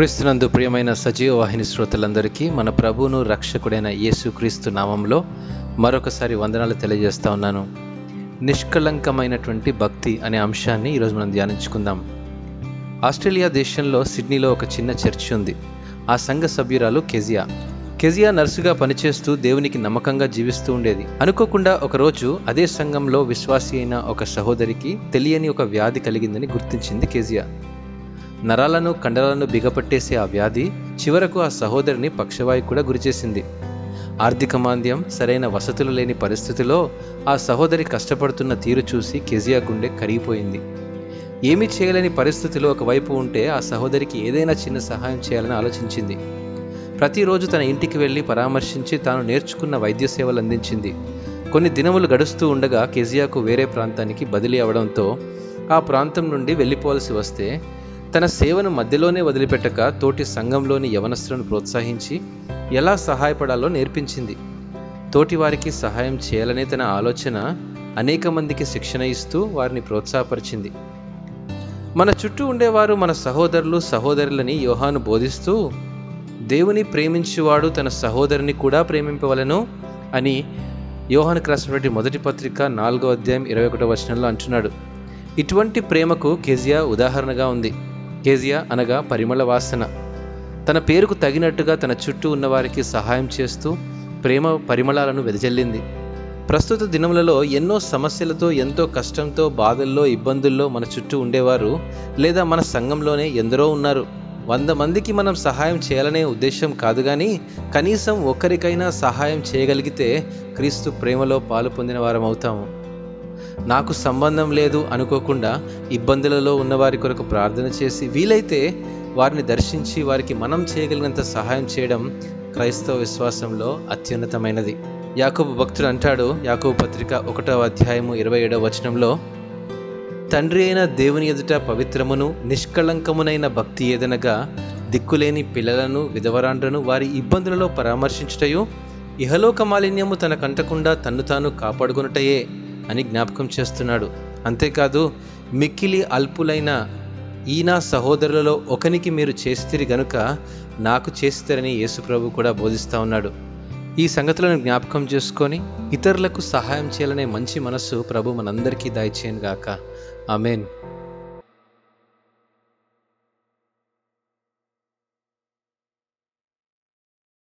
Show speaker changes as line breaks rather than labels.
క్రీస్తునందు ప్రియమైన సజీవ వాహిని శ్రోతలందరికీ మన ప్రభువును రక్షకుడైన యేసుక్రీస్తు నామంలో మరొకసారి వందనాలు తెలియజేస్తా ఉన్నాను. నిష్కళంకమైనటువంటి భక్తి అనే అంశాన్ని ఈరోజు మనం ధ్యానించుకుందాం. ఆస్ట్రేలియా దేశంలో సిడ్నీలో ఒక చిన్న చర్చ్ ఉంది. ఆ సంఘ సభ్యురాలు కెజియా. కెజియా నర్సుగా పనిచేస్తూ దేవునికి నమ్మకంగా జీవిస్తూ ఉండేది. అనుకోకుండా ఒకరోజు అదే సంఘంలో విశ్వాసి అయిన ఒక సహోదరికి తెలియని ఒక వ్యాధి కలిగిందని గుర్తించింది కెజియా. నరాలను కండరాలను బిగపట్టేసే ఆ వ్యాధి చివరకు ఆ సహోదరిని పక్షవాయు కూడా గురిచేసింది ఆర్థిక మాంద్యం సరైన వసతులు లేని పరిస్థితిలో ఆ సహోదరి కష్టపడుతున్న తీరు చూసి కెజియా గుండె కరిగిపోయింది. ఏమీ చేయలేని పరిస్థితిలో ఒకవైపు ఉంటే ఆ సహోదరికి ఏదైనా చిన్న సహాయం చేయాలని ఆలోచించింది. ప్రతిరోజు తన ఇంటికి వెళ్ళి పరామర్శించి తాను నేర్చుకున్న వైద్య సేవలు అందించింది. కొన్ని దినములు గడుస్తూ ఉండగా కెజియాకు వేరే ప్రాంతానికి బదిలీ అవడంతో ఆ ప్రాంతం నుండి వెళ్ళిపోవలసి వస్తే తన సేవను మధ్యలోనే వదిలిపెట్టక తోటి సంఘంలోని యవనస్తులను ప్రోత్సహించి ఎలా సహాయపడాలో నేర్పించింది. తోటి వారికి సహాయం చేయాలనే తన ఆలోచన అనేక మందికి శిక్షణ ఇస్తూ వారిని ప్రోత్సాహపరిచింది. మన చుట్టూ ఉండేవారు మన సహోదరులు సహోదరులని యోహాను బోధిస్తూ దేవుని ప్రేమించేవాడు తన సహోదరుని కూడా ప్రేమింపవలను అని యోహాను రాసినటువంటి మొదటి పత్రిక నాలుగో అధ్యాయం ఇరవై ఒకటో వచనంలో అంటున్నాడు. ఇటువంటి ప్రేమకు కెజియా ఉదాహరణగా ఉంది. కేజియా అనగా పరిమళ వాసన. తన పేరుకు తగినట్టుగా తన చుట్టూ ఉన్నవారికి సహాయం చేస్తూ ప్రేమ పరిమళాలను వెదజల్లింది. ప్రస్తుత దినములలో ఎన్నో సమస్యలతో ఎంతో కష్టంతో బాధల్లో ఇబ్బందుల్లో మన చుట్టూ ఉండేవారు లేదా మన సంఘంలోనే ఎందరో ఉన్నారు. వంద మందికి మనం సహాయం చేయాలనే ఉద్దేశం కాదు కానీ కనీసం ఒక్కరికైనా సహాయం చేయగలిగితే క్రీస్తు ప్రేమలో పాలు పొందిన వారం అవుతాము నాకు సంబంధం లేదు అనుకోకుండా ఇబ్బందులలో ఉన్నవారి కొరకు ప్రార్థన చేసి వీలైతే వారిని దర్శించి వారికి మనం చేయగలిగినంత సహాయం చేయడం క్రైస్తవ విశ్వాసంలో అత్యున్నతమైనది. యాకోబు భక్తుడు అంటాడు యాకోబు పత్రిక ఒకటో అధ్యాయము ఇరవై ఏడవ వచనంలో తండ్రి అయిన దేవుని ఎదుట పవిత్రమును నిష్కళంకమునైన భక్తి ఏదనగా దిక్కులేని పిల్లలను విధవరాండ్రను వారి ఇబ్బందులలో పరామర్శించుటయు ఇహలోక మాలిన్యము తన కంటకుండా తన్ను తాను కాపాడుకొనుటయే. అని జ్ఞాపకం చేస్తున్నాడు. అంతేకాదు మిక్కిలి అల్పులైన ఈనా సహోదరులలో ఒకనికి మీరు చేసిరి గనుక నాకు చేస్తారని యేసుప్రభు కూడా బోధిస్తూ ఉన్నాడు. ఈ సంగతులను జ్ఞాపకం చేసుకొని ఇతరులకు సహాయం చేయాలనే మంచి మనస్సు ప్రభు మనందరికీ దయచేయను గాక ఆమెన్.